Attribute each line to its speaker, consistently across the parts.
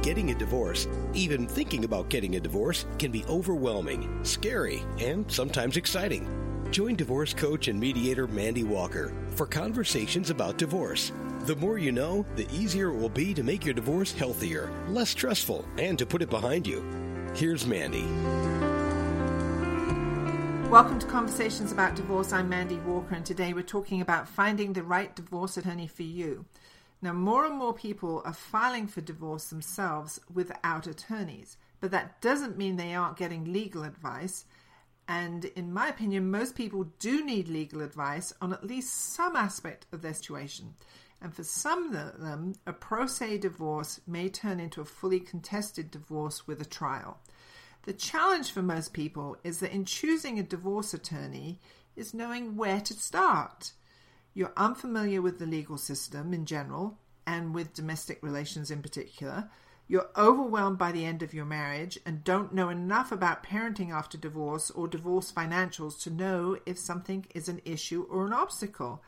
Speaker 1: Getting a divorce, even thinking about getting a divorce, can be overwhelming, scary, and sometimes exciting. Join divorce coach and mediator Mandy Walker for conversations about divorce. The more you know, the easier it will be to make your divorce healthier, less stressful, and to put it behind you. Here's Mandy.
Speaker 2: Welcome to Conversations About Divorce. I'm Mandy Walker, and today we're talking about finding the right divorce attorney for you. Now, more and more people are filing for divorce themselves without attorneys, but that doesn't mean they aren't getting legal advice. And in my opinion, most people do need legal advice on at least some aspect of their situation. And for some of them, a pro se divorce may turn into a fully contested divorce with a trial. The challenge for most people is that in choosing a divorce attorney is knowing where to start. You're unfamiliar with the legal system in general and with domestic relations in particular. You're overwhelmed by the end of your marriage and don't know enough about parenting after divorce or divorce financials to know if something is an issue or an obstacle.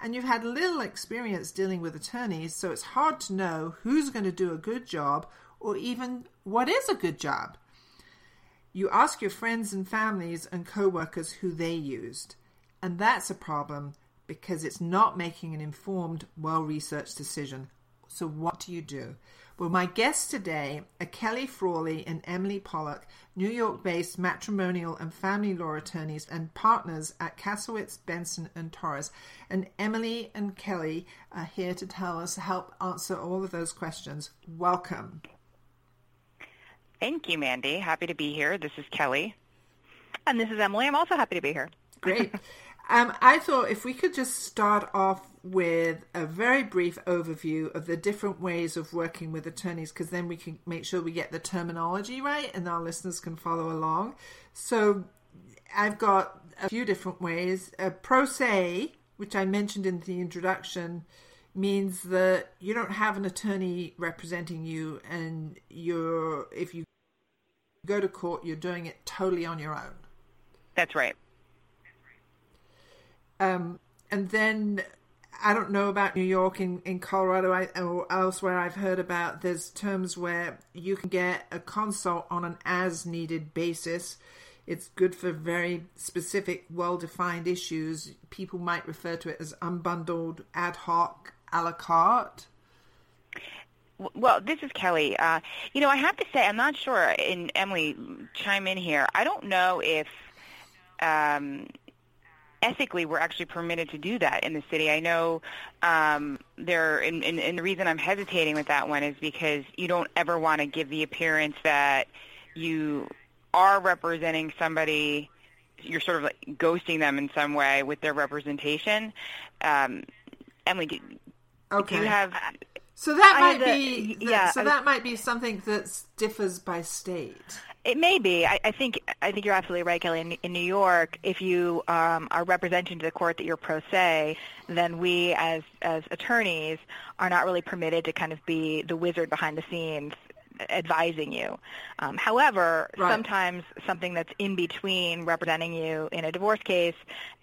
Speaker 2: And you've had little experience dealing with attorneys, so it's hard to know who's going to do a good job or even what is a good job. You ask your friends and families and co-workers who they used. And that's a problem because it's not making an informed, well-researched decision. So what do you do? Well, my guests today are Kelly Frawley and Emily Pollock, New York-based matrimonial and family law attorneys and partners at Kasowitz, Benson and Torres. And Emily and Kelly are here to tell us, help answer all of those questions. Welcome.
Speaker 3: Thank you, Mandy. Happy to be here. This is Kelly.
Speaker 4: And this is Emily. I'm also happy to be here.
Speaker 2: Great. Um, I thought if we could just start off with a very brief overview of the different ways of working with attorneys, because then we can make sure we get the terminology right and our listeners can follow along. So I've got a few different ways. A pro se, which I mentioned in the introduction, means that you don't have an attorney representing you and you're if you go to court you're doing it totally on your own
Speaker 3: that's right
Speaker 2: um, and then I don't know about New York in, in Colorado I, or elsewhere I've heard about there's terms where you can get a consult on an as needed basis it's good for very specific well defined issues people might refer to it as unbundled ad hoc a la carte?
Speaker 3: Well, this is Kelly. Uh, you know, I have to say, I'm not sure, and Emily, chime in here. I don't know if um, ethically we're actually permitted to do that in the city. I know um, there, and, and, and the reason I'm hesitating with that one is because you don't ever want to give the appearance that you are representing somebody you're sort of like ghosting them in some way with their representation. Um, Emily, do,
Speaker 2: Okay.
Speaker 3: Do you have?
Speaker 2: So that might be yeah. So that might be something that differs by state.
Speaker 4: It may be. I, I think I think you're absolutely right, Kelly. In, in New York, if you um, are representing to the court that you're pro se, then we as as attorneys are not really permitted to kind of be the wizard behind the scenes advising you. Um, however, right. sometimes something that's in between representing you in a divorce case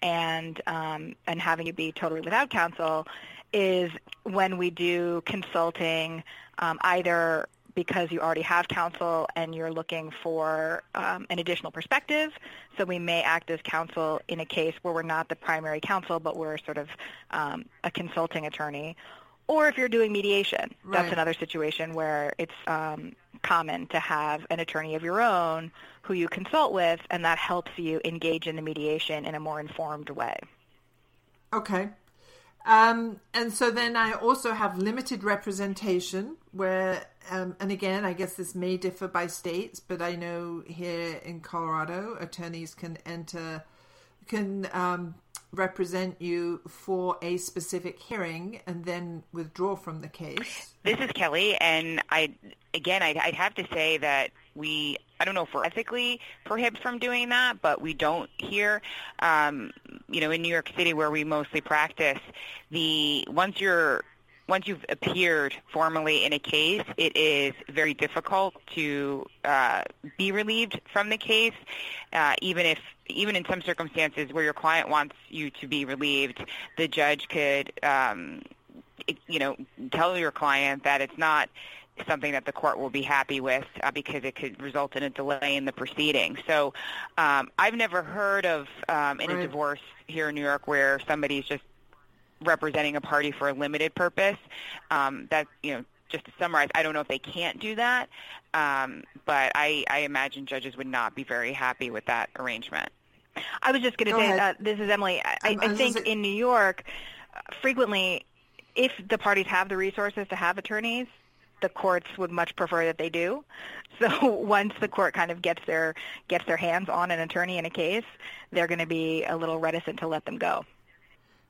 Speaker 4: and um, and having you be totally without counsel is when we do consulting, um, either because you already have counsel and you're looking for um, an additional perspective. So we may act as counsel in a case where we're not the primary counsel, but we're sort of um, a consulting attorney. Or if you're doing mediation, right. that's another situation where it's um, common to have an attorney of your own who you consult with, and that helps you engage in the mediation in a more informed way.
Speaker 2: Okay. Um, and so then I also have limited representation where, um, and again, I guess this may differ by states, but I know here in Colorado, attorneys can enter can um, represent you for a specific hearing and then withdraw from the case.
Speaker 3: This is Kelly, and I again, I'd, I'd have to say that we I don't know if we're ethically prohibited from doing that, but we don't here. Um, you know, in New York City, where we mostly practice, the once you're once you've appeared formally in a case, it is very difficult to uh, be relieved from the case, uh, even if even in some circumstances where your client wants you to be relieved, the judge could, um, you know, tell your client that it's not something that the court will be happy with uh, because it could result in a delay in the proceeding. So um, I've never heard of um, in right. a divorce here in New York where somebody's just representing a party for a limited purpose. Um, that you know, just to summarize, I don't know if they can't do that, um, but I, I imagine judges would not be very happy with that arrangement.
Speaker 4: I was just going to say, uh, this is Emily. I, I, I think in New York, uh, frequently, if the parties have the resources to have attorneys, the courts would much prefer that they do. So once the court kind of gets their gets their hands on an attorney in a case, they're going to be a little reticent to let them go.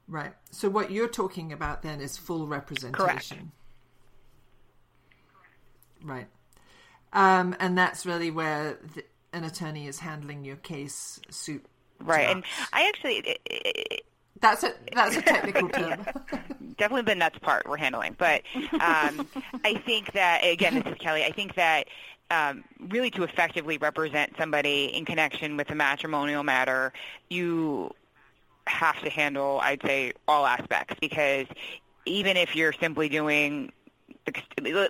Speaker 2: Right. So what you're talking about then is full representation.
Speaker 4: Correct.
Speaker 2: Right. Um, and that's really where the, an attorney is handling your case suit.
Speaker 3: Right. And I actually. It, it,
Speaker 2: that's a that's a technical term.
Speaker 3: Definitely the nuts part we're handling, but um, I think that again, this is Kelly. I think that um, really to effectively represent somebody in connection with a matrimonial matter, you have to handle, I'd say, all aspects because even if you're simply doing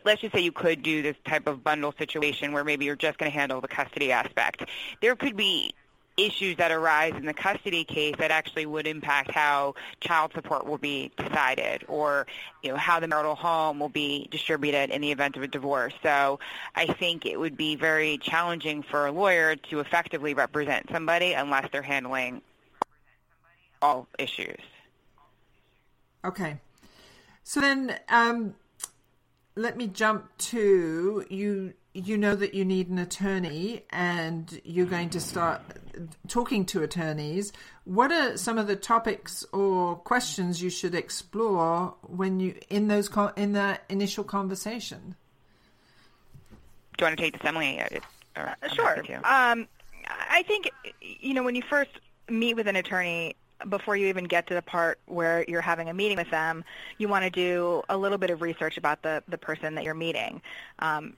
Speaker 3: let's just say you could do this type of bundle situation where maybe you're just going to handle the custody aspect. There could be issues that arise in the custody case that actually would impact how child support will be decided or you know how the marital home will be distributed in the event of a divorce. So I think it would be very challenging for a lawyer to effectively represent somebody unless they're handling all issues.
Speaker 2: Okay. So then um, let me jump to you. You know that you need an attorney, and you're going to start talking to attorneys. What are some of the topics or questions you should explore when you in those in that initial conversation?
Speaker 3: Do you want to take this, Emily?
Speaker 4: Or, sure. Um, I think you know when you first meet with an attorney, before you even get to the part where you're having a meeting with them, you want to do a little bit of research about the, the person that you're meeting. Um,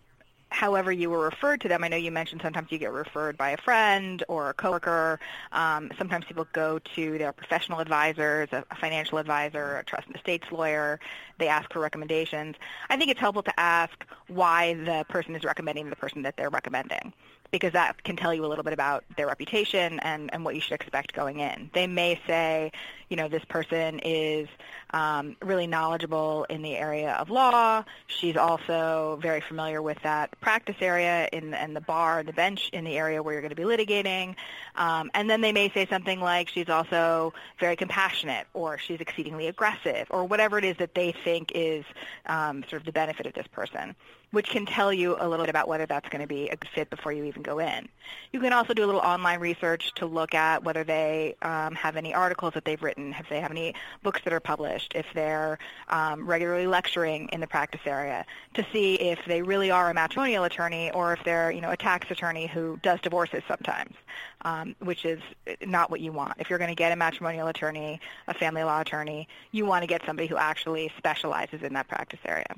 Speaker 4: however you were referred to them. I know you mentioned sometimes you get referred by a friend or a coworker. Um, sometimes people go to their professional advisors, a, financial advisor, a trust and estates lawyer. They ask for recommendations. I think it's helpful to ask why the person is recommending the person that they're recommending because that can tell you a little bit about their reputation and, and what you should expect going in. They may say, you know, this person is um, really knowledgeable in the area of law. She's also very familiar with that practice area in and the bar, and the bench in the area where you're going to be litigating. Um, and then they may say something like she's also very compassionate or she's exceedingly aggressive or whatever it is that they think is um, sort of the benefit of this person which can tell you a little bit about whether that's going to be a good fit before you even go in. You can also do a little online research to look at whether they um, have any articles that they've written, if they have any books that are published, if they're um, regularly lecturing in the practice area, to see if they really are a matrimonial attorney or if they're, you know, a tax attorney who does divorces sometimes, um, which is not what you want. If you're going to get a matrimonial attorney, a family law attorney, you want to get somebody who actually specializes in that practice area.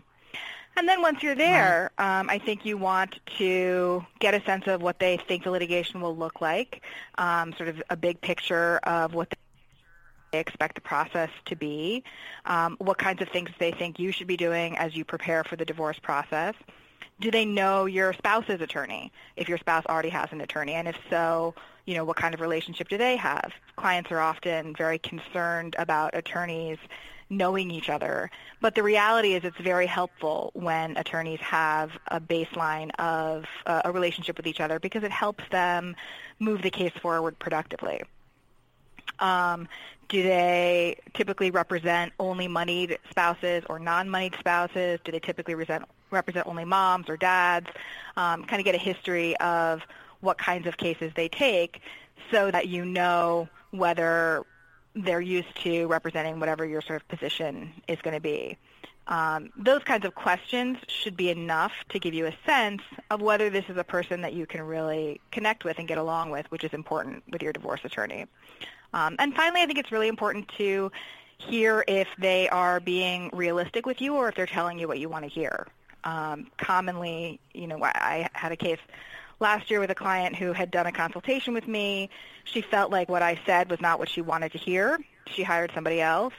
Speaker 4: And then once you're there, um, I think you want to get a sense of what they think the litigation will look like, um, sort of a big picture of what they expect the process to be, um, what kinds of things they think you should be doing as you prepare for the divorce process. Do they know your spouse's attorney, if your spouse already has an attorney? And if so, you know, what kind of relationship do they have? Clients are often very concerned about attorneys knowing each other. But the reality is it's very helpful when attorneys have a baseline of uh, a relationship with each other because it helps them move the case forward productively. Um, do they typically represent only moneyed spouses or non-moneyed spouses? Do they typically represent, represent only moms or dads? Um, kind of get a history of what kinds of cases they take so that you know whether they're used to representing whatever your sort of position is going to be. Um, those kinds of questions should be enough to give you a sense of whether this is a person that you can really connect with and get along with, which is important with your divorce attorney. Um, and finally, I think it's really important to hear if they are being realistic with you or if they're telling you what you want to hear. Um, commonly, you know, I had a case last year with a client who had done a consultation with me. She felt like what I said was not what she wanted to hear. She hired somebody else.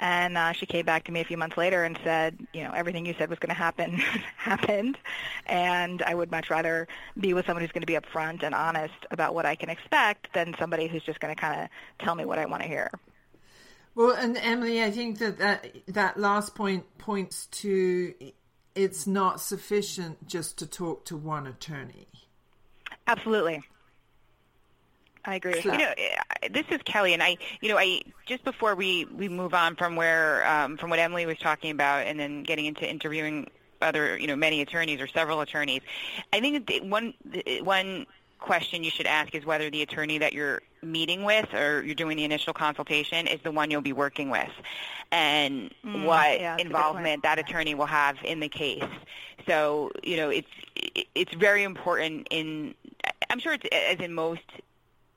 Speaker 4: And uh, she came back to me a few months later and said, you know, everything you said was going to happen happened, and I would much rather be with someone who's going to be upfront and honest about what I can expect than somebody who's just going to kind of tell me what I want to hear.
Speaker 2: Well, and Emily, I think that, that that last point points to it's not sufficient just to talk to one attorney.
Speaker 4: Absolutely. I agree.
Speaker 3: You know, this is Kelly, and I, you know, I just before we we move on from where um, from what Emily was talking about, and then getting into interviewing other, you know, many attorneys or several attorneys. I think one one question you should ask is whether the attorney that you're meeting with or you're doing the initial consultation is the one you'll be working with and mm, what yeah, involvement that attorney will have in the case. So, you know, it's it's very important in I'm sure it's as in most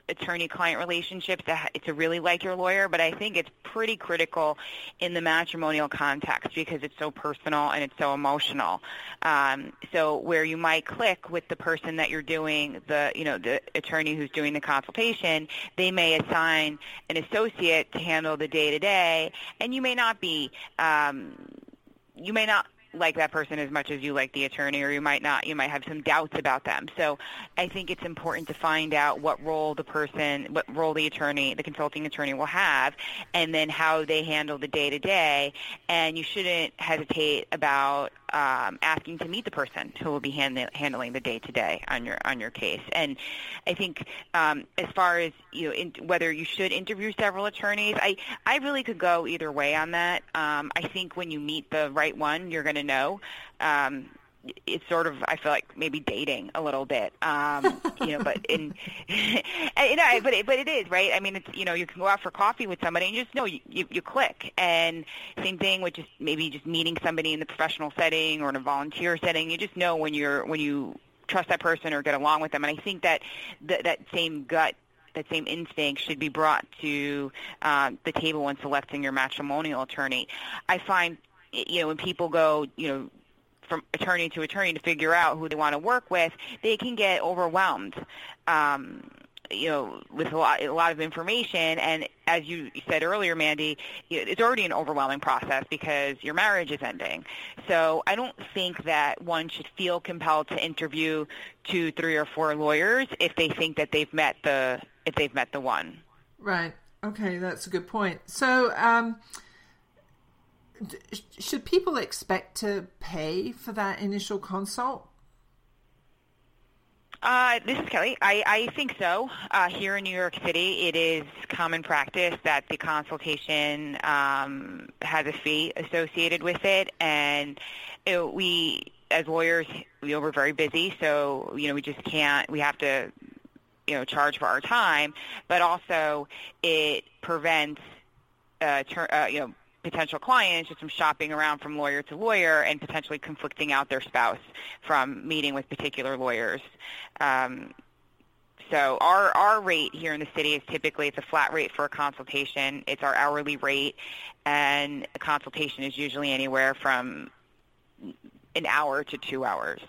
Speaker 3: attorney-client relationships to really like your lawyer, but I think it's pretty critical in the matrimonial context because it's so personal and it's so emotional. Um, so where you might click with the person that you're doing the, you know, the attorney who's doing the consultation, they may assign an associate to handle the day-to-day, and you may not be um, you may not like that person as much as you like the attorney or you might not you might have some doubts about them. So i think it's important to find out what role the person what role the attorney the consulting attorney will have and then how they handle the day to day and you shouldn't hesitate about um, asking to meet the person who will be hand- handling the day to day on your on your case. And I think um, as far as you know, in, whether you should interview several attorneys, I I really could go either way on that. Um, I think when you meet the right one, you're going to know. Um, it's sort of I feel like maybe dating a little bit, um, you know. But in you know, but it, but it is right. I mean, it's you know, you can go out for coffee with somebody and you just know you, you you click. And same thing with just maybe just meeting somebody in the professional setting or in a volunteer setting. You just know when you're when you trust that person or get along with them. And I think that th- that same gut that same instinct should be brought to um, the table when selecting your matrimonial attorney. I find, you know, when people go, you know, from attorney to attorney to figure out who they want to work with, they can get overwhelmed. Um, you know, with a lot, a lot of information, and as you said earlier, Mandy, it's already an overwhelming process because your marriage is ending. So I don't think that one should feel compelled to interview two, three, or four lawyers if they think that they've met the if they've met the one.
Speaker 2: Right. Okay, that's a good point. So, um, should people expect to pay for that initial consult?
Speaker 3: Uh, this is Kelly. I, I think so. Uh, here in New York City, it is common practice that the consultation um, has a fee associated with it, and it, we, as lawyers, you know, we're very busy, so you know we just can't. We have to, you know, charge for our time, but also it prevents, uh, ter- uh, you know potential clients just from shopping around from lawyer to lawyer and potentially conflicting out their spouse from meeting with particular lawyers. Um, so our our rate here in the city is typically it's a flat rate for a consultation. It's our hourly rate, and a consultation is usually anywhere from an hour to two hours.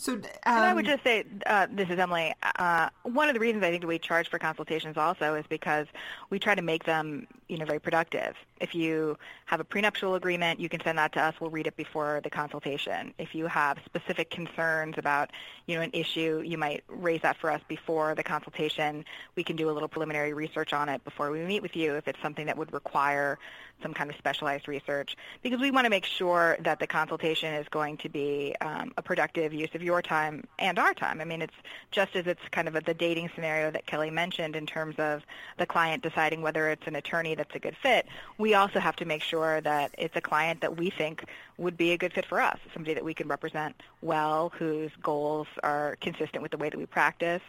Speaker 4: So, um, and I would um, just say, uh, this is Emily. Uh, one of the reasons I think that we charge for consultations also is because we try to make them, you know, very productive. If you have a prenuptial agreement, you can send that to us. We'll read it before the consultation. If you have specific concerns about, you know, an issue, you might raise that for us before the consultation. We can do a little preliminary research on it before we meet with you if it's something that would require some kind of specialized research because we want to make sure that the consultation is going to be um, a productive use of your time and our time. I mean, it's just as it's kind of a, the dating scenario that Kelly mentioned in terms of the client deciding whether it's an attorney that's a good fit. We also have to make sure that it's a client that we think would be a good fit for us, somebody that we can represent well, whose goals are consistent with the way that we practice.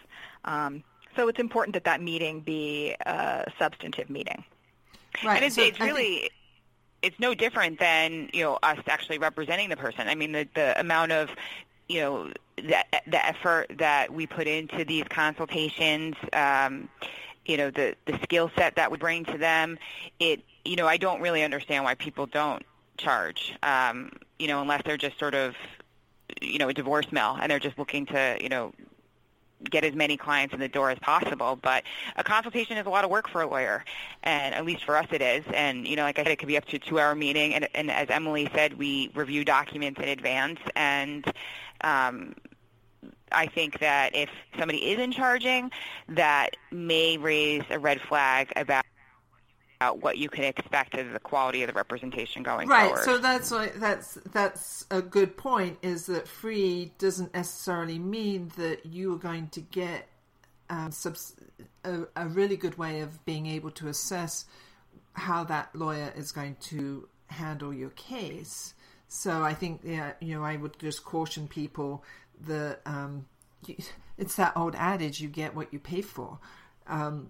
Speaker 4: Um, So it's important that that meeting be a substantive meeting.
Speaker 3: Right. And it's, so it's really think... it's no different than you know us actually representing the person. I mean, the the amount of you know the the effort that we put into these consultations. Um, you know the the skill set that we bring to them. It you know I don't really understand why people don't charge. Um, you know unless they're just sort of you know a divorce mill and they're just looking to you know get as many clients in the door as possible. But a consultation is a lot of work for a lawyer, and at least for us it is. And you know, like I said, it could be up to a two-hour meeting. And, and as Emily said, we review documents in advance. And um, I think that if somebody isn't charging, that may raise a red flag about about what you can expect of the quality of the representation going
Speaker 2: right,
Speaker 3: forward.
Speaker 2: Right. So that's like, that's that's a good point. Is that free doesn't necessarily mean that you are going to get um, subs- a, a really good way of being able to assess how that lawyer is going to handle your case. So I think yeah, you know I would just caution people that um, it's that old adage: you get what you pay for. Um,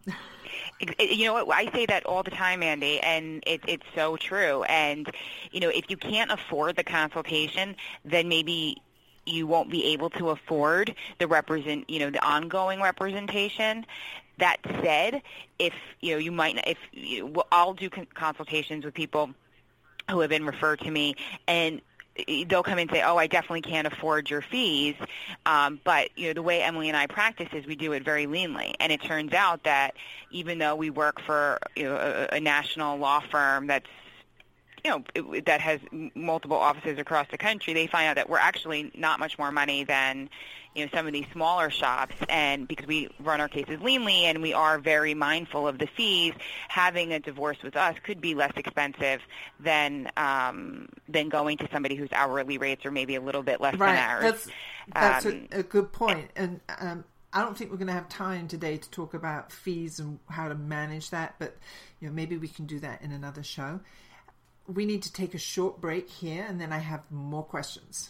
Speaker 3: you know what? I say that all the time, Mandy, and it, it's so true. And you know, if you can't afford the consultation, then maybe you won't be able to afford the represent, you know, the ongoing representation. That said, if you know, you might, if you know, I'll do consultations with people who have been referred to me, and they'll come and say, "Oh, I definitely can't afford your fees," um, but you know the way Emily and I practice is we do it very leanly, and it turns out that even though we work for you know, a, a national law firm that's you know that has multiple offices across the country, they find out that we're actually not much more money than you know some of these smaller shops and because we run our cases leanly and we are very mindful of the fees having a divorce with us could be less expensive than um than going to somebody whose hourly rates are maybe a little bit less
Speaker 2: right.
Speaker 3: than ours
Speaker 2: that's that's um, a, a, good point and um I don't think we're going to have time today to talk about fees and how to manage that, but you know maybe we can do that in another show. We need to take a short break here, and then I have more questions.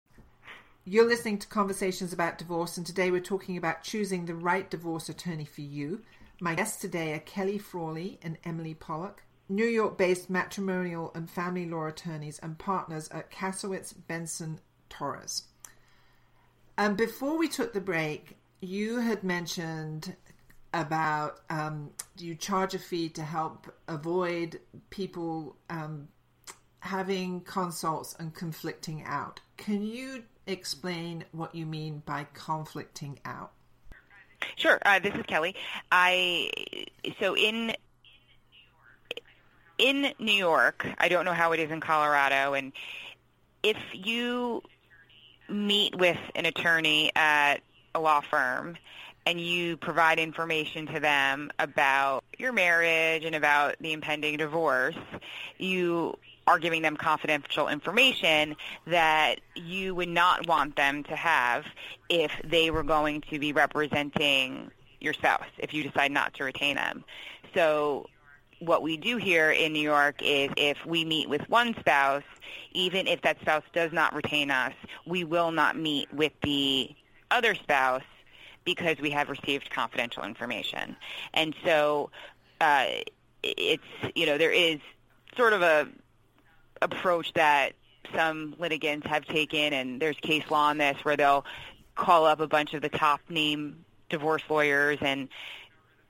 Speaker 2: You're listening to Conversations About Divorce, and today we're talking about choosing the right divorce attorney for you. My guests today are Kelly Frawley and Emily Pollock, New York based matrimonial and family law attorneys and partners at Kasowitz Benson Torres. And before we took the break, you had mentioned about um, do you charge a fee to help avoid people um, having consults and conflicting out. Can you explain what you mean by conflicting out?
Speaker 3: Sure. Uh, this is Kelly. I so in in New York, I don't know how it is in Colorado, and if you meet with an attorney at a law firm and you provide information to them about your marriage and about the impending divorce, you are giving them confidential information that you would not want them to have if they were going to be representing your spouse if you decide not to retain them. So what we do here in New York is if we meet with one spouse, even if that spouse does not retain us, we will not meet with the other spouse because we have received confidential information. And so uh, it's, you know, there is sort of a approach that some litigants have taken, and there's case law on this where they'll call up a bunch of the top name divorce lawyers and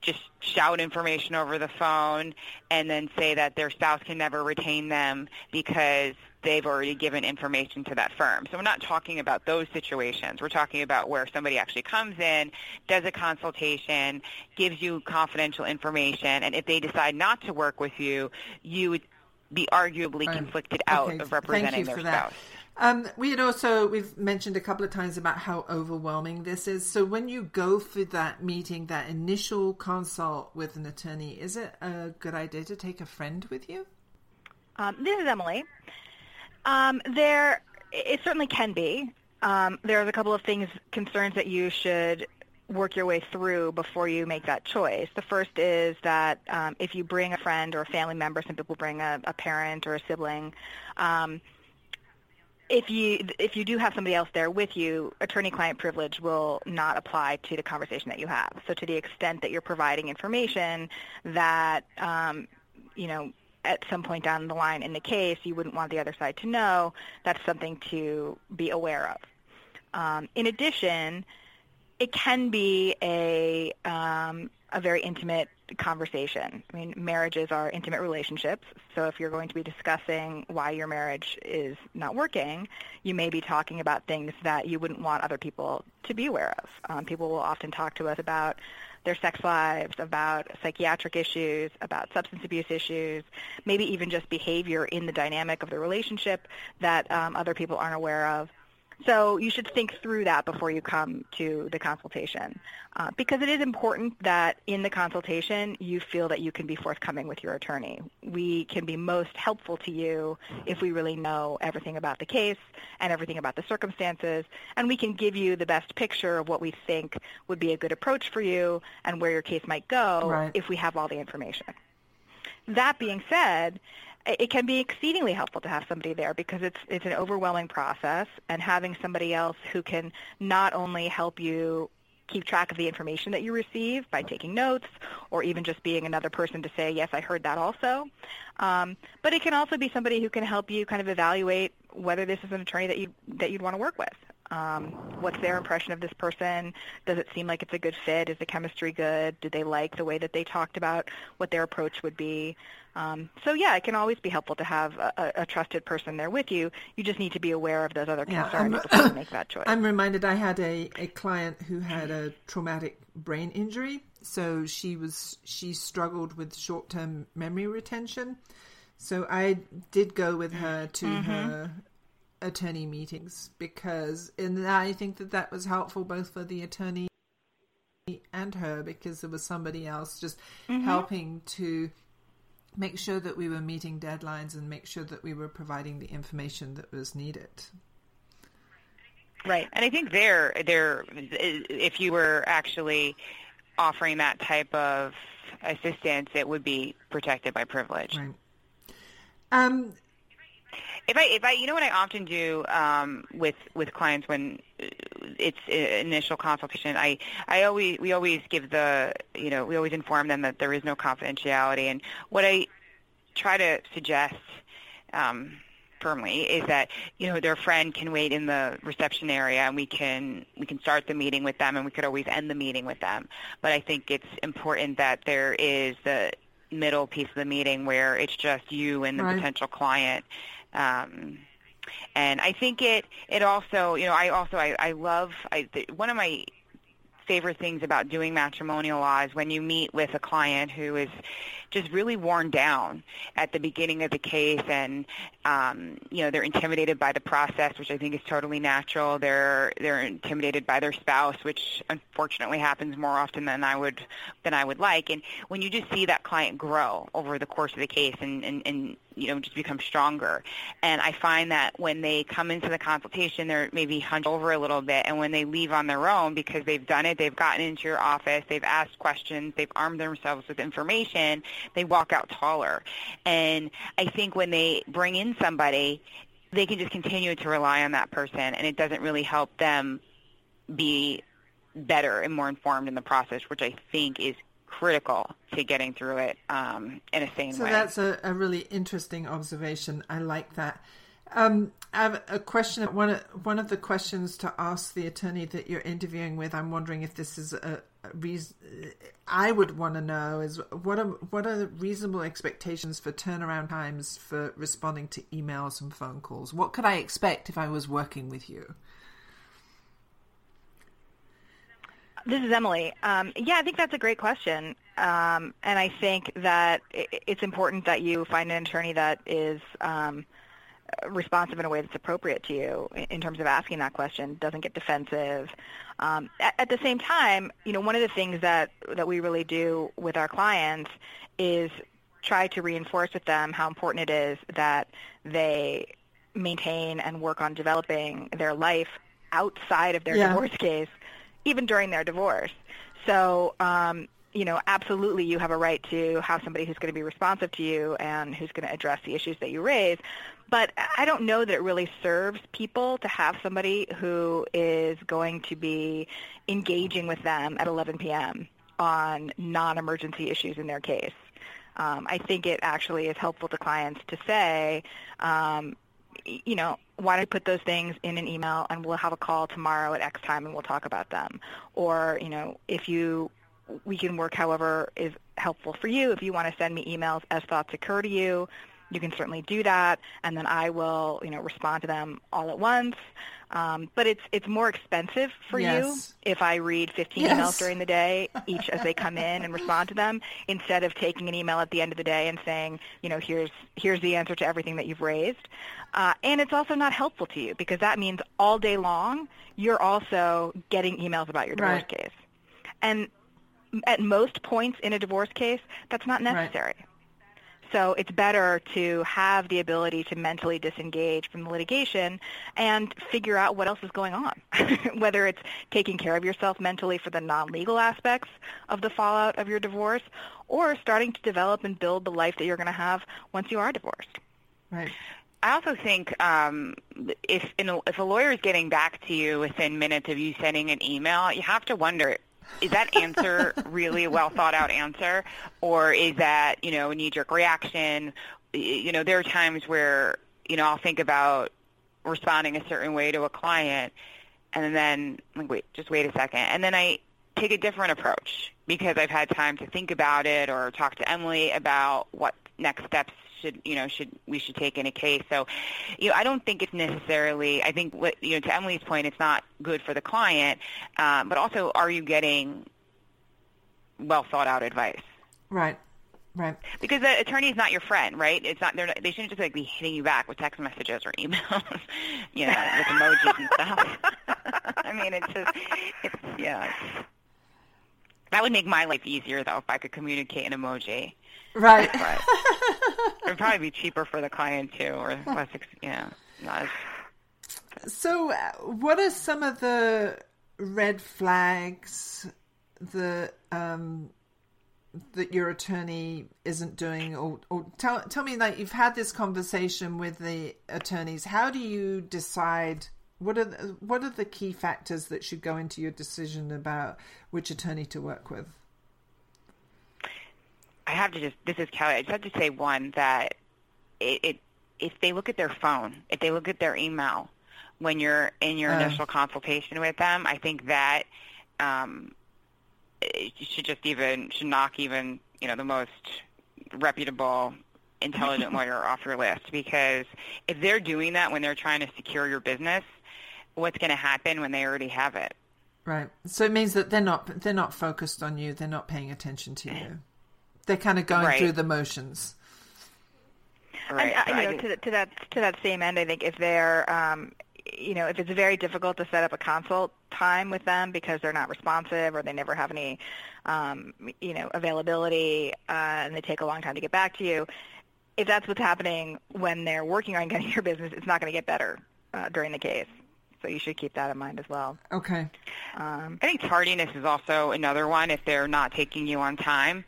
Speaker 3: just shout information over the phone and then say that their spouse can never retain them because they've already given information to that firm. So we're not talking about those situations. We're talking about where somebody actually comes in, does a consultation, gives you confidential information, and if they decide not to work with you, you be arguably conflicted out
Speaker 2: okay.
Speaker 3: of representing their
Speaker 2: spouse. Um, we had also we've mentioned a couple of times about how overwhelming this is. So when you go for that meeting, that initial consult with an attorney, is it a good idea to take a friend with you?
Speaker 4: Um, this is Emily. Um, there, it certainly can be. Um, there's a couple of things, concerns that you should work your way through before you make that choice. The first is that um, if you bring a friend or a family member, some people bring a, a parent or a sibling, um, if you if you do have somebody else there with you, attorney-client privilege will not apply to the conversation that you have. So to the extent that you're providing information that um, you know at some point down the line in the case you wouldn't want the other side to know, that's something to be aware of. Um, in addition, it can be a um, a very intimate conversation. I mean, marriages are intimate relationships, so if you're going to be discussing why your marriage is not working, you may be talking about things that you wouldn't want other people to be aware of. Um, people will often talk to us about their sex lives, about psychiatric issues, about substance abuse issues, maybe even just behavior in the dynamic of the relationship that um, other people aren't aware of. So you should think through that before you come to the consultation, uh, because it is important that in the consultation you feel that you can be forthcoming with your attorney. We can be most helpful to you if we really know everything about the case and everything about the circumstances, and we can give you the best picture of what we think would be a good approach for you and where your case might go
Speaker 2: right.
Speaker 4: if we have all the information. That being said, it can be exceedingly helpful to have somebody there because it's it's an overwhelming process and having somebody else who can not only help you keep track of the information that you receive by taking notes or even just being another person to say yes I heard that also um, but it can also be somebody who can help you kind of evaluate whether this is an attorney that you that you'd want to work with um, what's their impression of this person? Does it seem like it's a good fit? Is the chemistry good? Do they like the way that they talked about what their approach would be? Um, so yeah, it can always be helpful to have a, a, trusted person there with you. You just need to be aware of those other concerns yeah, before you make that choice.
Speaker 2: I'm reminded I had a, a client who had a traumatic brain injury, so she was she struggled with short term memory retention. So I did go with her to mm-hmm. her attorney meetings because and I think that that was helpful both for the attorney and her because there was somebody else just mm-hmm. helping to make sure that we were meeting deadlines and make sure that we were providing the information that was needed.
Speaker 3: Right, and I think there, there, if you were actually offering that type of assistance, it would be protected by privilege.
Speaker 2: Right. Um,
Speaker 3: if I, if I, you know what I often do um, with with clients when it's initial consultation, I, I always, we always give the, you know, we always inform them that there is no confidentiality, and what I try to suggest. Um, firmly is that you know their friend can wait in the reception area and we can we can start the meeting with them and we could always end the meeting with them but i think it's important that there is the middle piece of the meeting where it's just you and the right. potential client um, and I think it it also you know I also I, I love I, one of my favorite things about doing matrimonial law is when you meet with a client who is just really worn down at the beginning of the case and um, you know they're intimidated by the process which I think is totally natural. They're they're intimidated by their spouse which unfortunately happens more often than I would than I would like. And when you just see that client grow over the course of the case and and, and you know just become stronger. And i find that when they come into the consultation they're maybe hunched over a little bit. And when they leave on their own because they've done it they've gotten into your office they've asked questions they've armed themselves with information they walk out taller. And i think when they bring in somebody they can just continue to rely on that person and it doesn't really help them be better and more informed in the process which i think is critical to getting through it um, in a sane
Speaker 2: so
Speaker 3: way.
Speaker 2: So that's a, a, really interesting observation. I like that. Um, I have a question. One of, one of the questions to ask the attorney that you're interviewing with. I'm wondering if this is a, a reason. I would want to know is what are what are the reasonable expectations for turnaround times for responding to emails and phone calls. What could I expect if I was working with you?
Speaker 4: This is Emily. Um, yeah, I think that's a great question. Um, and I think that it's important that you find an attorney that is um, responsive in a way that's appropriate to you in terms of asking that question, doesn't get defensive. Um, at, at, the same time, you know, one of the things that, that we really do with our clients is try to reinforce with them how important it is that they maintain and work on developing their life outside of their yeah. divorce case, even during their divorce. So, um, you know, absolutely you have a right to have somebody who's going to be responsive to you and who's going to address the issues that you raise. But I don't know that it really serves people to have somebody who is going to be engaging with them at 11 p.m. on non-emergency issues in their case. Um, I think it actually is helpful to clients to say, um, you know, why don't you put those things in an email and we'll have a call tomorrow at X time and we'll talk about them. Or, you know, if you we can work however is helpful for you. If you want to send me emails as thoughts occur to you, you can certainly do that, and then I will, you know, respond to them all at once. Um, but it's it's more expensive for yes. you if I read 15 yes. emails during the day, each as they come in, and respond to them, instead of taking an email at the end of the day and saying, you know, here's here's the answer to everything that you've raised. Uh, and it's also not helpful to you because that means all day long you're also getting emails about your divorce right. case. And at most points in a divorce case, that's not necessary. Right. So it's better to have the ability to mentally disengage from the litigation and figure out what else is going on, whether it's taking care of yourself mentally for the non-legal aspects of the fallout of your divorce or starting to develop and build the life that you're going to have once you are divorced.
Speaker 2: Right.
Speaker 3: I also think um, if a, if a lawyer is getting back to you within minutes of you sending an email, you have to wonder is that answer really a well thought out answer? Or is that you know a knee jerk reaction you know there are times where you know i'll think about responding a certain way to a client and then like wait just wait a second. And then i take a different approach because i've had time to think about it or talk to emily about what next steps should you know should we should take in a case. So, you know, I don't think it's necessarily. I think what you know to Emily's point, it's not good for the client, um, but also, are you getting well thought out advice?
Speaker 2: Right. Right.
Speaker 3: Because the attorney is not your friend, right? It's not. They're not, they shouldn't just like be hitting you back with text messages or emails, you know, with emojis and stuff. I mean, it's just, it's yeah. It's, that would make my life easier though if I could communicate an emoji.
Speaker 2: Right.
Speaker 3: But it'd probably be cheaper for the client too, or less, yeah, not
Speaker 2: as. So, uh, what are some of the red flags that um, that your attorney isn't doing, or, or tell tell me like you've had this conversation with the attorneys. How do you decide? What are the, what are the key factors that should go into your decision about which attorney to work with?
Speaker 3: I have to just this is Kelly. I just have to say one that it, it if they look at their phone, if they look at their email when you're in your uh, initial consultation with them, I think that um, it should just even should knock even you know the most reputable intelligent lawyer off your list because if they're doing that when they're trying to secure your business, what's going to happen when they already have it?
Speaker 2: Right. So it means that they're not they're not focused on you. They're not paying attention to you. They're kind of going right. through the motions.
Speaker 4: Right. And, uh, you know, to, to that to that same end, I think if they're, um, you know, if it's very difficult to set up a consult time with them because they're not responsive or they never have any, um, you know, availability uh, and they take a long time to get back to you, if that's what's happening when they're working on getting your business, it's not going to get better uh, during the case. So you should keep that in mind as well.
Speaker 2: Okay.
Speaker 3: Um, I think tardiness is also another one if they're not taking you on time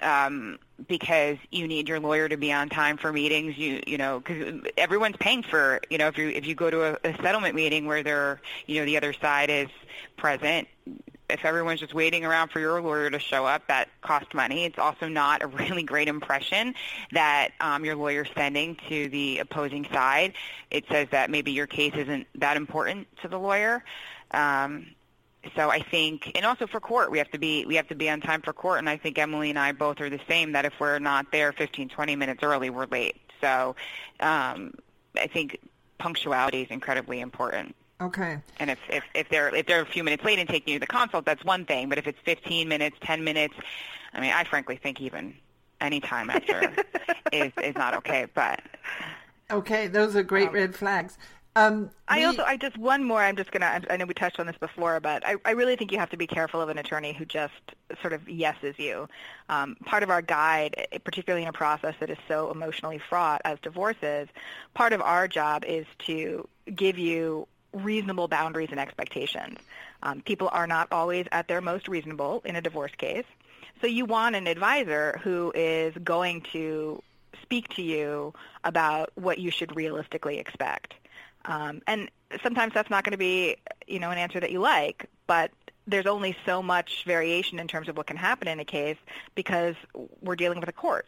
Speaker 3: um, because you need your lawyer to be on time for meetings. You you know because everyone's paying for you know if you if you go to a, a settlement meeting where they're you know the other side is present. If everyone's just waiting around for your lawyer to show up, that costs money. It's also not a really great impression that um, your lawyer's sending to the opposing side. It says that maybe your case isn't that important to the lawyer. Um, so I think, and also for court, we have to be we have to be on time for court. And I think Emily and I both are the same. That if we're not there 15, 20 minutes early, we're late. So um, I think punctuality is incredibly important.
Speaker 2: Okay.
Speaker 3: And if, if if they're if they're a few minutes late and taking you to the consult, that's one thing. But if it's 15 minutes, 10 minutes, I mean, I frankly think even any time after is is not okay. But
Speaker 2: Okay, those are great um, red flags. Um,
Speaker 4: I also, I just one more. I'm just gonna. I know we touched on this before, but I, I really think you have to be careful of an attorney who just sort of yeses you. Um, part of our guide, particularly in a process that is so emotionally fraught as divorce is, part of our job is to give you reasonable boundaries and expectations. Um, people are not always at their most reasonable in a divorce case, so you want an advisor who is going to speak to you about what you should realistically expect. Um, and sometimes that's not going to be, you know, an answer that you like, but there's only so much variation in terms of what can happen in a case because we're dealing with a court.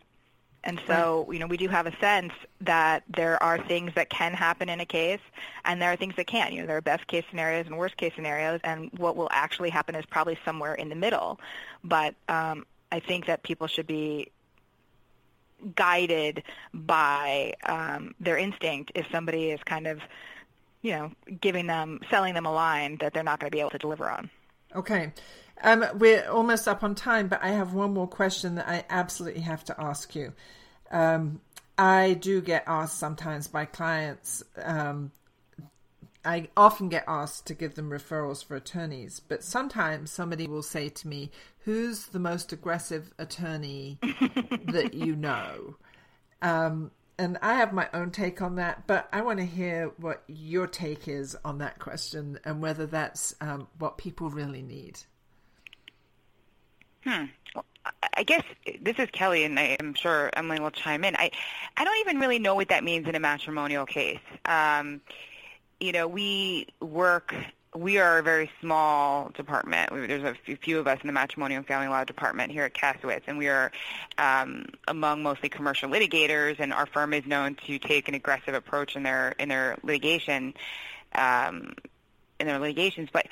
Speaker 4: And so, you know, we do have a sense that there are things that can happen in a case and there are things that can't. You know, there are best case scenarios and worst case scenarios and what will actually happen is probably somewhere in the middle. But um, I think that people should be guided by um, their instinct if somebody is kind of, you know, giving them, selling them a line that they're not going to be able to deliver on.
Speaker 2: Okay. Um, we're almost up on time, but I have one more question that I absolutely have to ask you. Um, I do get asked sometimes by clients. Um, I often get asked to give them referrals for attorneys, but sometimes somebody will say to me, who's the most aggressive attorney that you know? Um, and I have my own take on that, but I want to hear what your take is on that question and whether that's um, what people really need.
Speaker 3: Hmm. Well, I guess this is Kelly, and I am sure Emily will chime in. I, I don't even really know what that means in a matrimonial case. Um, you know, we work we are a very small department. There's a few of us in the matrimonial and family law department here at Kasowitz, and we are um, among mostly commercial litigators. And our firm is known to take an aggressive approach in their in their litigation. Um, in their litigations, but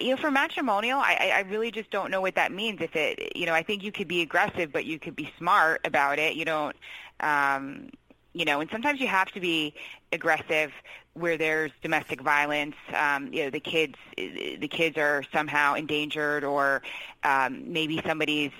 Speaker 3: you know, for matrimonial, I, I really just don't know what that means. If it, you know, I think you could be aggressive, but you could be smart about it. You don't, um, you know, and sometimes you have to be aggressive where there's domestic violence, um, you know, the kids the kids are somehow endangered, or um, maybe somebody's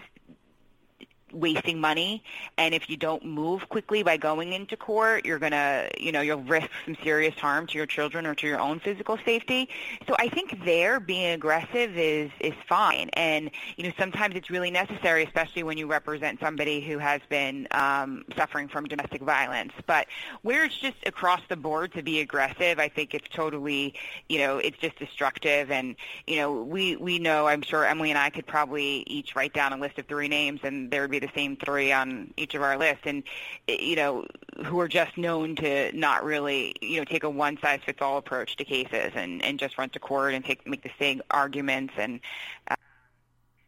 Speaker 3: wasting money. And if you don't move quickly by going into court you're going to you know you'll risk some serious harm to your children or to your own physical safety. So i think there being aggressive is is fine. And you know sometimes it's really necessary especially when you represent somebody who has been um, suffering from domestic violence. But where it's just across the board to be aggressive i think it's totally you know it's just destructive. And you know we we know i'm sure emily and i could probably each write down a list of three names and there would be the same three on each of our lists, and you know, who are just known to not really, you know, take a one size fits all approach to cases and and just run to court and take make the same arguments and.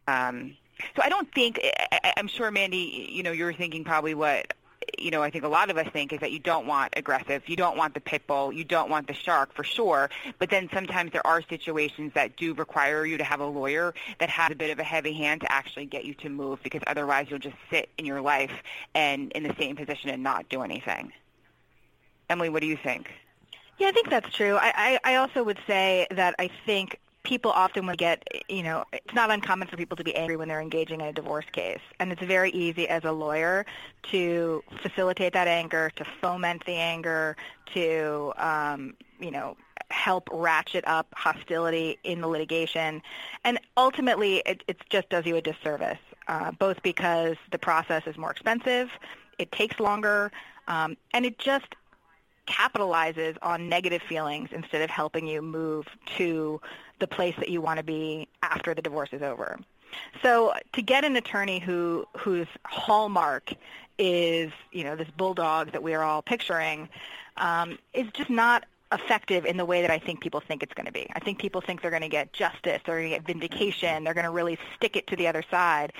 Speaker 3: Um, so I don't think I, I'm sure, Mandy. You know, you're thinking probably what you know, I think a lot of us think is that you don't want aggressive, you don't want the pit bull, you don't want the shark for sure. But then sometimes there are situations that do require you to have a lawyer that has a bit of a heavy hand to actually get you to move because otherwise you'll just sit in your life and in the same position and not do anything. Emily, what do you think?
Speaker 4: Yeah, I think that's true. I, I, I also would say that I think people often would get, you know, it's not uncommon for people to be angry when they're engaging in a divorce case. And it's very easy as a lawyer to facilitate that anger, to foment the anger, to, um, you know, help ratchet up hostility in the litigation. And ultimately, it, it just does you a disservice, uh, both because the process is more expensive, it takes longer, um, and it just capitalizes on negative feelings instead of helping you move to the place that you want to be after the divorce is over. So to get an attorney who whose hallmark is you know this bulldog that we are all picturing um, is just not effective in the way that I think people think it's going to be. I think people think they're going to get justice, they're going to get vindication, they're going to really stick it to the other side,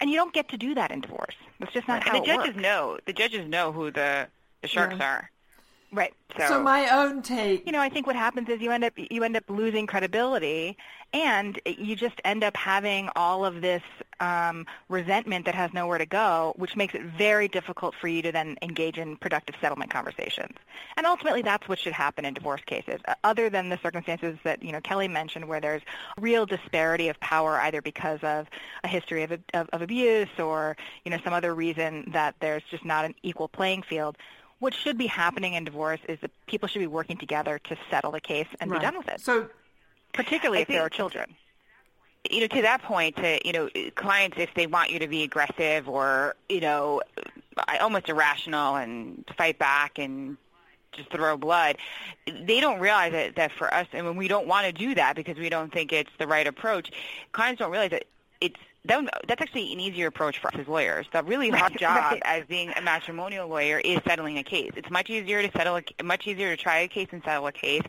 Speaker 4: and you don't get to do that in divorce. That's just not
Speaker 3: how
Speaker 4: and
Speaker 3: the judges
Speaker 4: works.
Speaker 3: know. The judges know who the the sharks
Speaker 2: Yeah.
Speaker 3: are.
Speaker 4: Right.
Speaker 3: So,
Speaker 2: So my own take.
Speaker 4: you know, I think what happens is you end up you end up losing credibility, and you just end up having all of this um, resentment that has nowhere to go, which makes it very difficult for you to then engage in productive settlement conversations. And ultimately, that's what should happen in divorce cases. Uh, Other than the circumstances that you know Kelly mentioned, where there's real disparity of power, either because of a history of, of, of abuse or you know some other reason that there's just not an equal playing field what should be happening in divorce is that people should be working together to settle the case and
Speaker 2: Right.
Speaker 4: be done with it.
Speaker 2: So,
Speaker 4: particularly
Speaker 3: I
Speaker 4: if there are children.
Speaker 3: you know, to that point, to you know, clients if they want you to be aggressive or you know, almost irrational and fight back and just throw blood, they don't realize that, that for us, and when we don't want to do that because we don't think it's the right approach, clients don't realize that it's that, that's actually an easier approach for us as lawyers. The really hard
Speaker 4: Right,
Speaker 3: job
Speaker 4: right.
Speaker 3: as being a matrimonial lawyer is settling a case. It's much easier to settle, a, much easier to try a case and settle a case.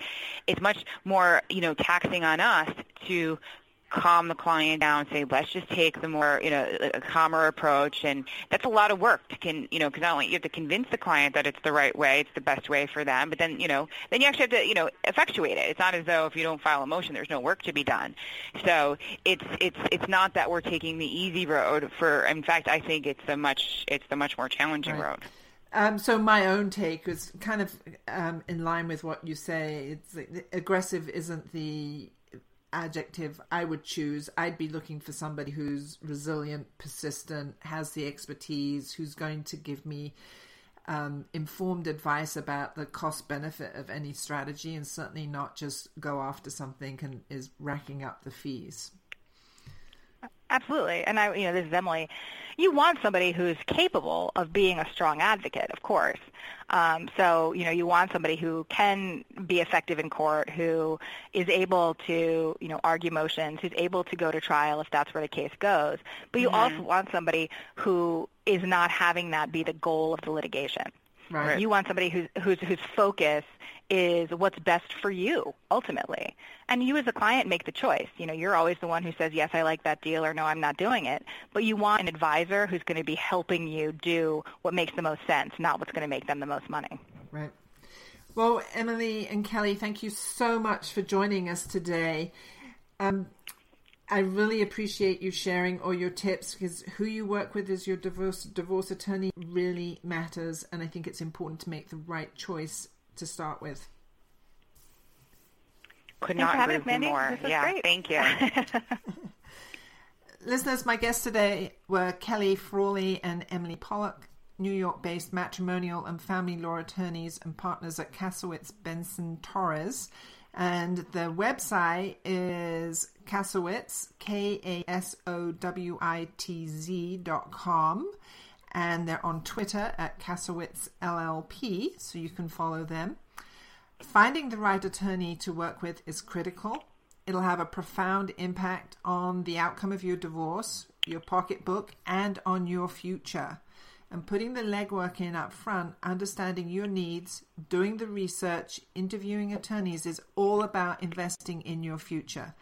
Speaker 3: It's much more, you know, taxing on us to calm the client down, say, let's just take the more, you know, a calmer approach. And that's a lot of work to can, you know, because not only you have to convince the client that it's the right way, it's the best way for them, but then, you know, then you actually have to, you know, effectuate it. It's not as though if you don't file a motion, there's no work to be done. So it's, it's, it's not that we're taking the easy road for, in fact, I think it's the much, it's the much more challenging
Speaker 2: Right.
Speaker 3: road.
Speaker 2: Um, so my own take is kind of um, in line with what you say. It's like, aggressive isn't the adjective I would choose. I'd be looking for somebody who's resilient, persistent, has the expertise, who's going to give me um, informed advice about the cost benefit of any strategy, and certainly not just go after something and is racking up the fees.
Speaker 4: Absolutely. And I, you know, this is Emily. You want somebody who's capable of being a strong advocate, of course. Um, so, you know, you want somebody who can be effective in court, who is able to, you know, argue motions, who's able to go to trial if that's where the case goes. But you also want somebody who is not having that be the goal of the litigation.
Speaker 2: Right.
Speaker 4: You want somebody whose whose whose focus is what's best for you ultimately, and you as a client make the choice. You know, you're always the one who says yes, I like that deal, or no, I'm not doing it. But you want an advisor who's going to be helping you do what makes the most sense, not what's going to make them the most money.
Speaker 2: Right. Well, Emily and Kelly, thank you so much for joining us today. Um, I really appreciate you sharing all your tips because who you work with as your divorce divorce attorney really matters, and I think it's important to make the right choice to start with.
Speaker 3: Could
Speaker 4: Thanks
Speaker 3: not
Speaker 4: for
Speaker 3: agree
Speaker 4: us, Mandy.
Speaker 3: more.
Speaker 4: This
Speaker 3: yeah,
Speaker 4: great.
Speaker 3: thank you.
Speaker 2: Listeners, my guests today were Kelly Frawley and Emily Pollock, New York based matrimonial and family law attorneys and partners at Kasowitz Benson Torres. And the website is Kasowitz, K A S O W I T Z dot com. And they're on Twitter at Kasowitz LLP, so you can follow them. Finding the right attorney to work with is critical. It'll have a profound impact on the outcome of your divorce, your pocketbook, and on your future. And putting the legwork in up front, understanding your needs, doing the research, interviewing attorneys is all about investing in your future.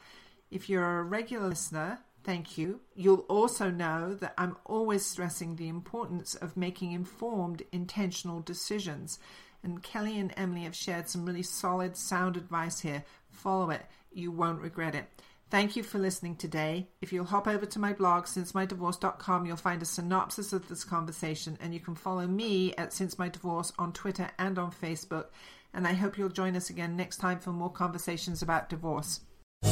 Speaker 2: If you're a regular listener, thank you. You'll also know that I'm always stressing the importance of making informed, intentional decisions. And Kelly and Emily have shared some really solid, sound advice here. Follow it, you won't regret it. Thank you for listening today. If you'll hop over to my blog, sincemydivorce.com, you'll find a synopsis of this conversation, and you can follow me at Since My Divorce on Twitter and on Facebook. And I hope you'll join us again next time for more conversations about divorce.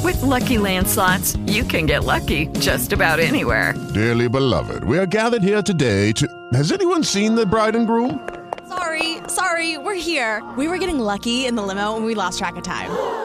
Speaker 5: With Lucky Land slots, you can get lucky just about anywhere.
Speaker 6: Dearly beloved, we are gathered here today to. Has anyone seen the bride and groom?
Speaker 7: Sorry, sorry, we're here. We were getting lucky in the limo and we lost track of time.